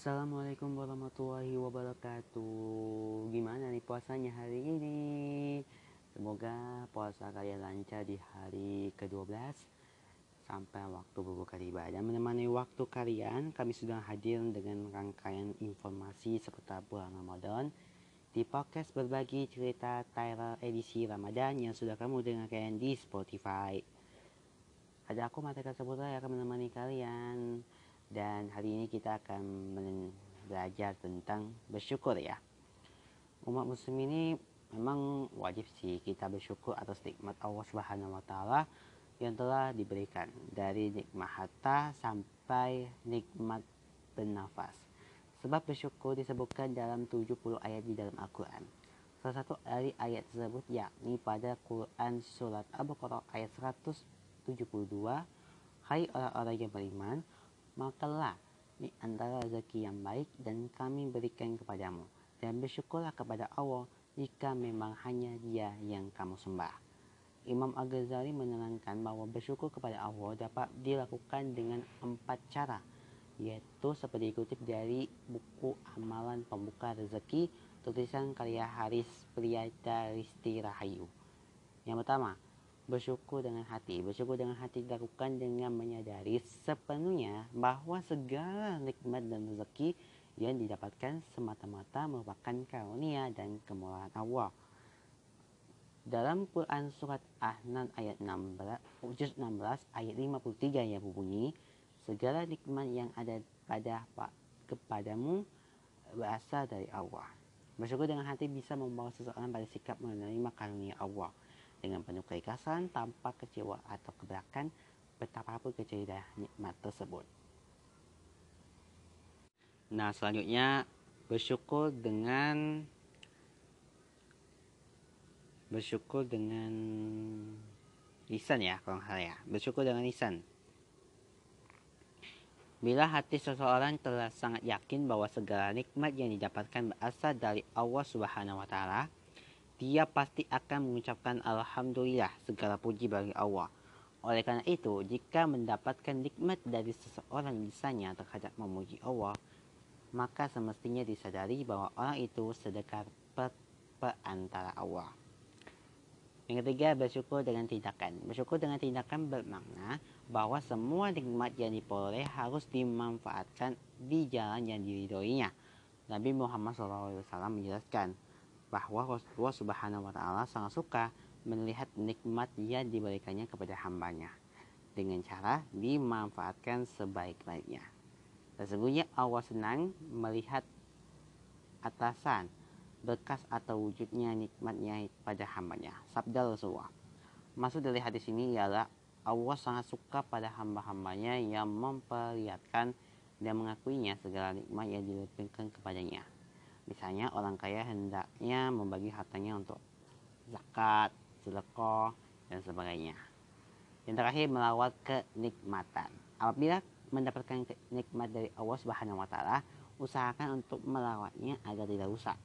Assalamualaikum warahmatullahi wabarakatuh. Gimana nih puasanya hari ini? Semoga puasa kalian lancar di hari ke-12 Sampai waktu berbuka tiba Dan menemani waktu kalian Kami sudah hadir dengan rangkaian informasi seputar bulan Ramadan. Di podcast berbagi cerita Tyler edisi Ramadan Yang sudah kamu dengarkan di Spotify. Ada aku Mata Saputra yang akan menemani kalian dan hari ini kita akan belajar tentang bersyukur ya umat muslim ini memang wajib sih kita bersyukur atas nikmat Allah Subhanahu wa yang telah diberikan dari nikmat harta sampai nikmat bernafas. Sebab bersyukur disebutkan dalam 70 ayat di dalam Al-Quran. Salah satu dari ayat tersebut yakni pada Quran Surat Al-Baqarah ayat 172 Hai orang-orang yang beriman, makanlah di antara rezeki yang baik dan kami berikan kepadamu. Dan bersyukurlah kepada Allah jika memang hanya dia yang kamu sembah. Imam Al-Ghazali menerangkan bahwa bersyukur kepada Allah dapat dilakukan dengan empat cara, yaitu seperti dikutip dari buku Amalan Pembuka Rezeki tulisan karya Haris Priyata Risti Rahayu. Yang pertama, Bersyukur dengan hati. Bersyukur dengan hati dilakukan dengan menyadari sepenuhnya bahwa segala nikmat dan rezeki yang didapatkan semata-mata merupakan karunia dan kemurahan Allah. Dalam Quran surat Ahnan ayat 16, juz 16 ayat 53 yang berbunyi, segala nikmat yang ada pada kepadamu berasal dari Allah. Bersyukur dengan hati bisa membawa seseorang pada sikap menerima karunia Allah dengan penuh keikhlasan tanpa kecewa atau keberatan betapapun kecil nikmat tersebut. Nah selanjutnya bersyukur dengan bersyukur dengan lisan ya kalau saya bersyukur dengan lisan Bila hati seseorang telah sangat yakin bahwa segala nikmat yang didapatkan berasal dari Allah Subhanahu wa taala, dia pasti akan mengucapkan Alhamdulillah segala puji bagi Allah. Oleh karena itu, jika mendapatkan nikmat dari seseorang misalnya terhadap memuji Allah, maka semestinya disadari bahwa orang itu sedekah per, per antara Allah. Yang ketiga, bersyukur dengan tindakan. Bersyukur dengan tindakan bermakna bahwa semua nikmat yang diperoleh harus dimanfaatkan di jalan yang diridhoinya. Nabi Muhammad SAW menjelaskan, bahwa Rasulullah Subhanahu wa taala sangat suka melihat nikmat yang diberikannya kepada hambanya dengan cara dimanfaatkan sebaik-baiknya. Sesungguhnya Allah senang melihat atasan bekas atau wujudnya nikmatnya pada hambanya. Sabda Rasulullah. Maksud dari hadis ini ialah Allah sangat suka pada hamba-hambanya yang memperlihatkan dan mengakuinya segala nikmat yang diberikan kepadanya. Misalnya orang kaya hendaknya membagi hartanya untuk zakat, sedekah, dan sebagainya. Yang terakhir melawat kenikmatan. Apabila mendapatkan nikmat dari Allah Subhanahu wa taala, usahakan untuk melawatnya agar tidak rusak.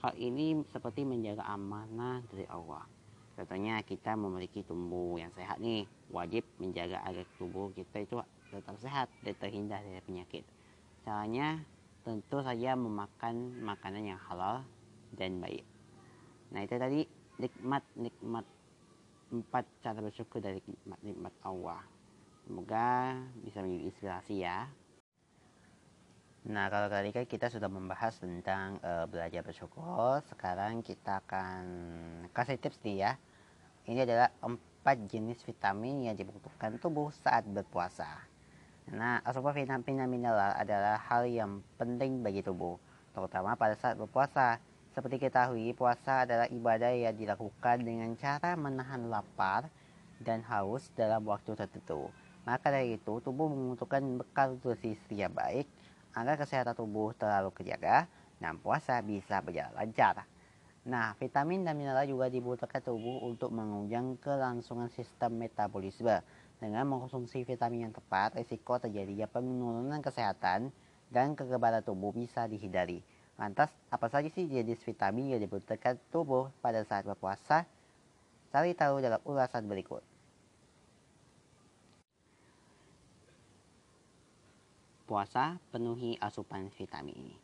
Hal ini seperti menjaga amanah dari Allah. Contohnya kita memiliki tubuh yang sehat nih, wajib menjaga agar tubuh kita itu tetap sehat dan terhindar dari penyakit. Caranya tentu saja memakan makanan yang halal dan baik. Nah itu tadi nikmat-nikmat empat cara bersyukur dari nikmat-nikmat Allah. Semoga bisa menjadi inspirasi ya. Nah kalau tadi kan kita sudah membahas tentang uh, belajar bersyukur. Sekarang kita akan kasih tips nih ya. Ini adalah empat jenis vitamin yang dibutuhkan tubuh saat berpuasa. Nah, asupan vitamin mineral adalah hal yang penting bagi tubuh, terutama pada saat berpuasa. Seperti ketahui, puasa adalah ibadah yang dilakukan dengan cara menahan lapar dan haus dalam waktu tertentu. Maka dari itu, tubuh membutuhkan bekal nutrisi yang baik agar kesehatan tubuh terlalu kejaga dan puasa bisa berjalan lancar. Nah, vitamin dan mineral juga dibutuhkan tubuh untuk menunjang kelangsungan sistem metabolisme dengan mengkonsumsi vitamin yang tepat, risiko terjadinya penurunan kesehatan dan kekebalan tubuh bisa dihindari. Lantas, apa saja sih jenis vitamin yang dibutuhkan tubuh pada saat berpuasa? Cari tahu dalam ulasan berikut. berpuasa, penuhi asupan vitamin.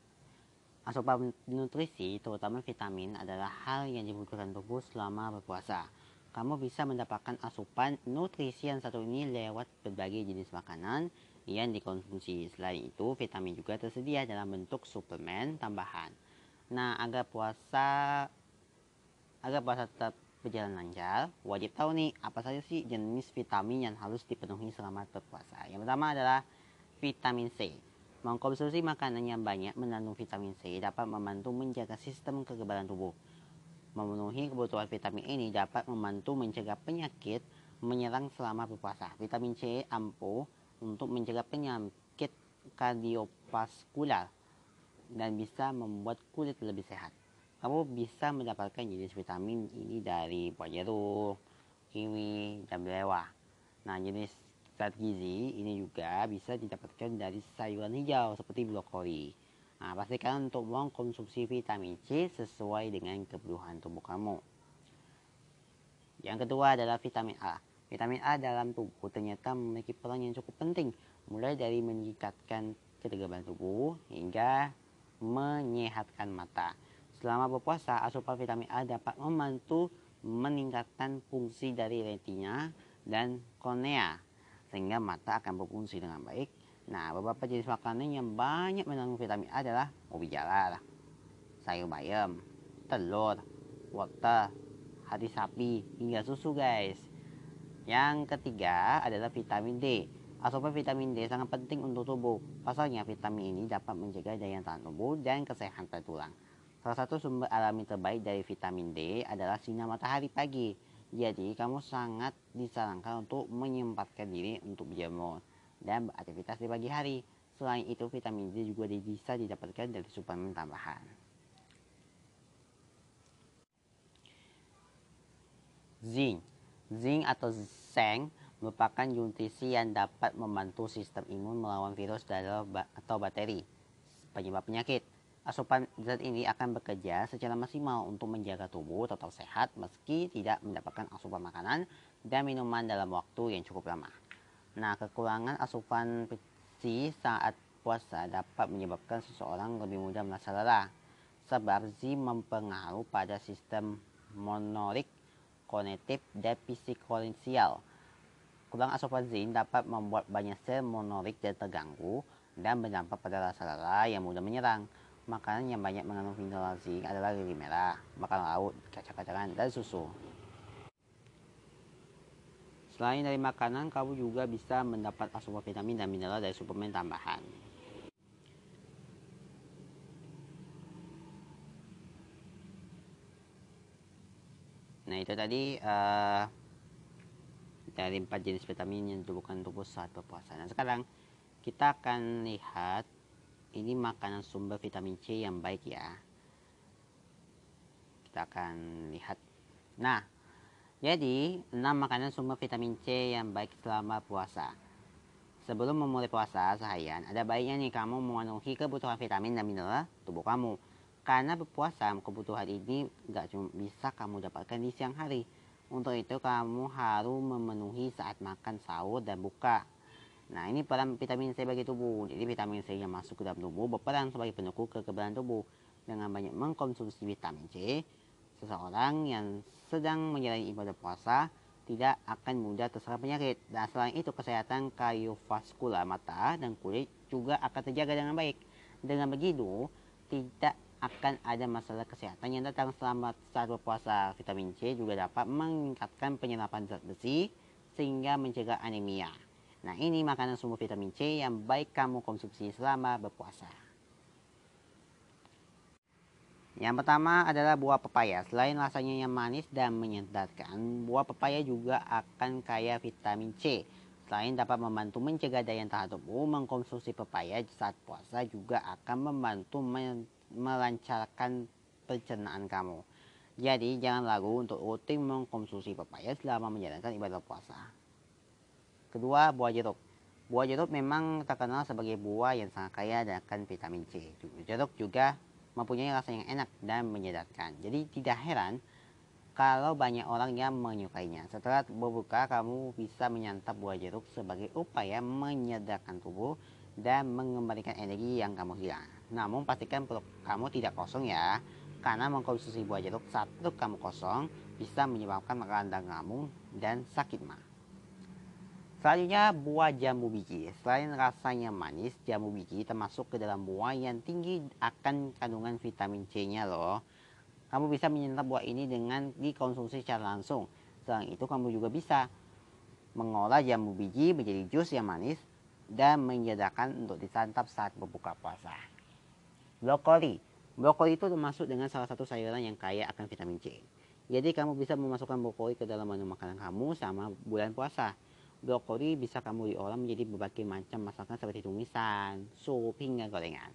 Asupan nutrisi, terutama vitamin, adalah hal yang dibutuhkan tubuh selama berpuasa. Kamu bisa mendapatkan asupan nutrisi yang satu ini lewat berbagai jenis makanan yang dikonsumsi. Selain itu, vitamin juga tersedia dalam bentuk suplemen tambahan. Nah, agar puasa agar puasa tetap berjalan lancar, wajib tahu nih apa saja sih jenis vitamin yang harus dipenuhi selama berpuasa. Yang pertama adalah vitamin C. Mengkonsumsi makanan yang banyak mengandung vitamin C dapat membantu menjaga sistem kekebalan tubuh. Memenuhi kebutuhan vitamin ini dapat membantu mencegah penyakit menyerang selama berpuasa. Vitamin C ampuh untuk mencegah penyakit kardiovaskular dan bisa membuat kulit lebih sehat kamu bisa mendapatkan jenis vitamin ini dari buah jeruk, kiwi, dan belewah. Nah, jenis zat gizi ini juga bisa didapatkan dari sayuran hijau seperti brokoli. Nah, pastikan untuk mengkonsumsi vitamin C sesuai dengan kebutuhan tubuh kamu. Yang kedua adalah vitamin A. Vitamin A dalam tubuh ternyata memiliki peran yang cukup penting, mulai dari meningkatkan ketegaran tubuh hingga menyehatkan mata. Selama berpuasa, asupan vitamin A dapat membantu meningkatkan fungsi dari retina dan kornea sehingga mata akan berfungsi dengan baik. Nah, beberapa jenis makanan yang banyak mengandung vitamin A adalah ubi jalar, sayur bayam, telur, wortel, hati sapi, hingga susu guys. Yang ketiga adalah vitamin D. Asupan vitamin D sangat penting untuk tubuh. Pasalnya vitamin ini dapat menjaga daya tahan tubuh dan kesehatan tulang. Salah satu sumber alami terbaik dari vitamin D adalah sinar matahari pagi. Jadi, kamu sangat disarankan untuk menyempatkan diri untuk berjemur dan beraktivitas di pagi hari. Selain itu, vitamin D juga bisa didapatkan dari suplemen tambahan. Zinc Zinc atau zinc merupakan nutrisi yang dapat membantu sistem imun melawan virus atau bakteri penyebab penyakit. Asupan zat ini akan bekerja secara maksimal untuk menjaga tubuh tetap sehat meski tidak mendapatkan asupan makanan dan minuman dalam waktu yang cukup lama. Nah, kekurangan asupan besi saat puasa dapat menyebabkan seseorang lebih mudah merasa lelah sebab Z mempengaruhi pada sistem monorik, kognitif, dan psikolensial. Kurang asupan zinc dapat membuat banyak sel monorik dan terganggu dan berdampak pada rasa lelah yang mudah menyerang. Makanan yang banyak mengandung mineral zinc adalah lili merah, makan laut, kacang-kacangan, dan susu. Selain dari makanan, kamu juga bisa mendapat asupan vitamin dan mineral dari suplemen tambahan. Nah itu tadi uh, dari empat jenis vitamin yang tubuhkan tubuh saat berpuasa. Nah sekarang kita akan lihat ini makanan sumber vitamin C yang baik ya kita akan lihat nah jadi 6 makanan sumber vitamin C yang baik selama puasa sebelum memulai puasa seharian ada baiknya nih kamu memenuhi kebutuhan vitamin dan mineral tubuh kamu karena berpuasa kebutuhan ini gak cuma bisa kamu dapatkan di siang hari untuk itu kamu harus memenuhi saat makan sahur dan buka Nah, ini peran vitamin C bagi tubuh. Jadi vitamin C yang masuk ke dalam tubuh berperan sebagai penyokong kekebalan tubuh. Dengan banyak mengkonsumsi vitamin C, seseorang yang sedang menjalani ibadah puasa tidak akan mudah terserang penyakit. Dan selain itu, kesehatan kardiovaskular mata dan kulit juga akan terjaga dengan baik. Dengan begitu, tidak akan ada masalah kesehatan yang datang selama saat berpuasa. Vitamin C juga dapat meningkatkan penyerapan zat besi sehingga mencegah anemia. Nah ini makanan sumber vitamin C yang baik kamu konsumsi selama berpuasa. Yang pertama adalah buah pepaya. Selain rasanya yang manis dan menyedarkan, buah pepaya juga akan kaya vitamin C. Selain dapat membantu mencegah daya tahan tubuh, mengkonsumsi pepaya saat puasa juga akan membantu melancarkan pencernaan kamu. Jadi jangan ragu untuk rutin mengkonsumsi pepaya selama menjalankan ibadah puasa. Kedua, buah jeruk. Buah jeruk memang terkenal sebagai buah yang sangat kaya akan vitamin C. Jeruk juga mempunyai rasa yang enak dan menyedarkan. Jadi tidak heran kalau banyak orang yang menyukainya. Setelah berbuka, kamu bisa menyantap buah jeruk sebagai upaya menyedarkan tubuh dan mengembalikan energi yang kamu hilang. Namun pastikan perut kamu tidak kosong ya, karena mengkonsumsi buah jeruk saat perut kamu kosong bisa menyebabkan radang lambung dan sakit mah. Selanjutnya buah jambu biji. Selain rasanya manis, jambu biji termasuk ke dalam buah yang tinggi akan kandungan vitamin C-nya loh. Kamu bisa menyantap buah ini dengan dikonsumsi secara langsung. Selain itu kamu juga bisa mengolah jambu biji menjadi jus yang manis dan menyediakan untuk disantap saat berbuka puasa. Brokoli. Brokoli itu termasuk dengan salah satu sayuran yang kaya akan vitamin C. Jadi kamu bisa memasukkan brokoli ke dalam menu makanan kamu sama bulan puasa. Brokoli bisa kamu diolah menjadi berbagai macam masakan seperti tumisan, sup, hingga gorengan.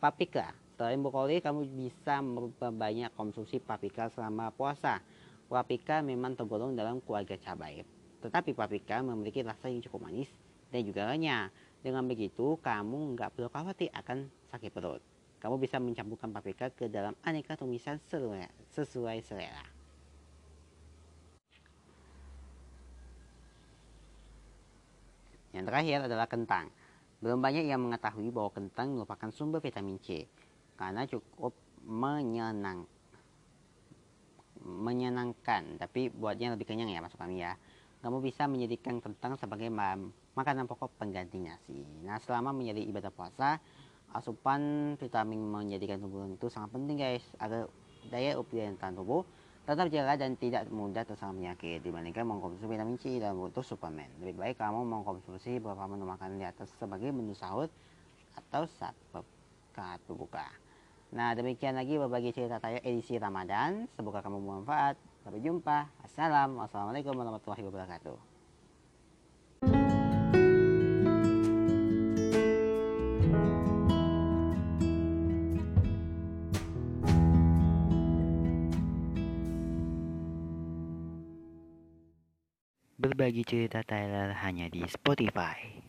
Paprika. Selain brokoli, kamu bisa memperbanyak konsumsi paprika selama puasa. Paprika memang tergolong dalam keluarga cabai. Tetapi paprika memiliki rasa yang cukup manis dan juga renyah. Dengan begitu, kamu nggak perlu khawatir akan sakit perut. Kamu bisa mencampurkan paprika ke dalam aneka tumisan sesuai selera. Yang terakhir adalah kentang. Belum banyak yang mengetahui bahwa kentang merupakan sumber vitamin C karena cukup menyenang menyenangkan tapi buatnya lebih kenyang ya masuk kami ya kamu bisa menjadikan kentang sebagai makanan pokok pengganti nasi. Nah, selama menjadi ibadah puasa, asupan vitamin menjadikan tubuh itu sangat penting guys, agar daya upaya tahan tubuh tetap jaga dan tidak mudah terserang penyakit dibandingkan mengkonsumsi vitamin C dalam bentuk suplemen. Lebih baik kamu mengkonsumsi beberapa menu makanan di atas sebagai menu sahur atau saat berbuka. Nah, demikian lagi berbagi cerita saya edisi Ramadan. Semoga kamu bermanfaat. Sampai jumpa. Assalamualaikum warahmatullahi wabarakatuh. Berbagi cerita Tyler hanya di Spotify.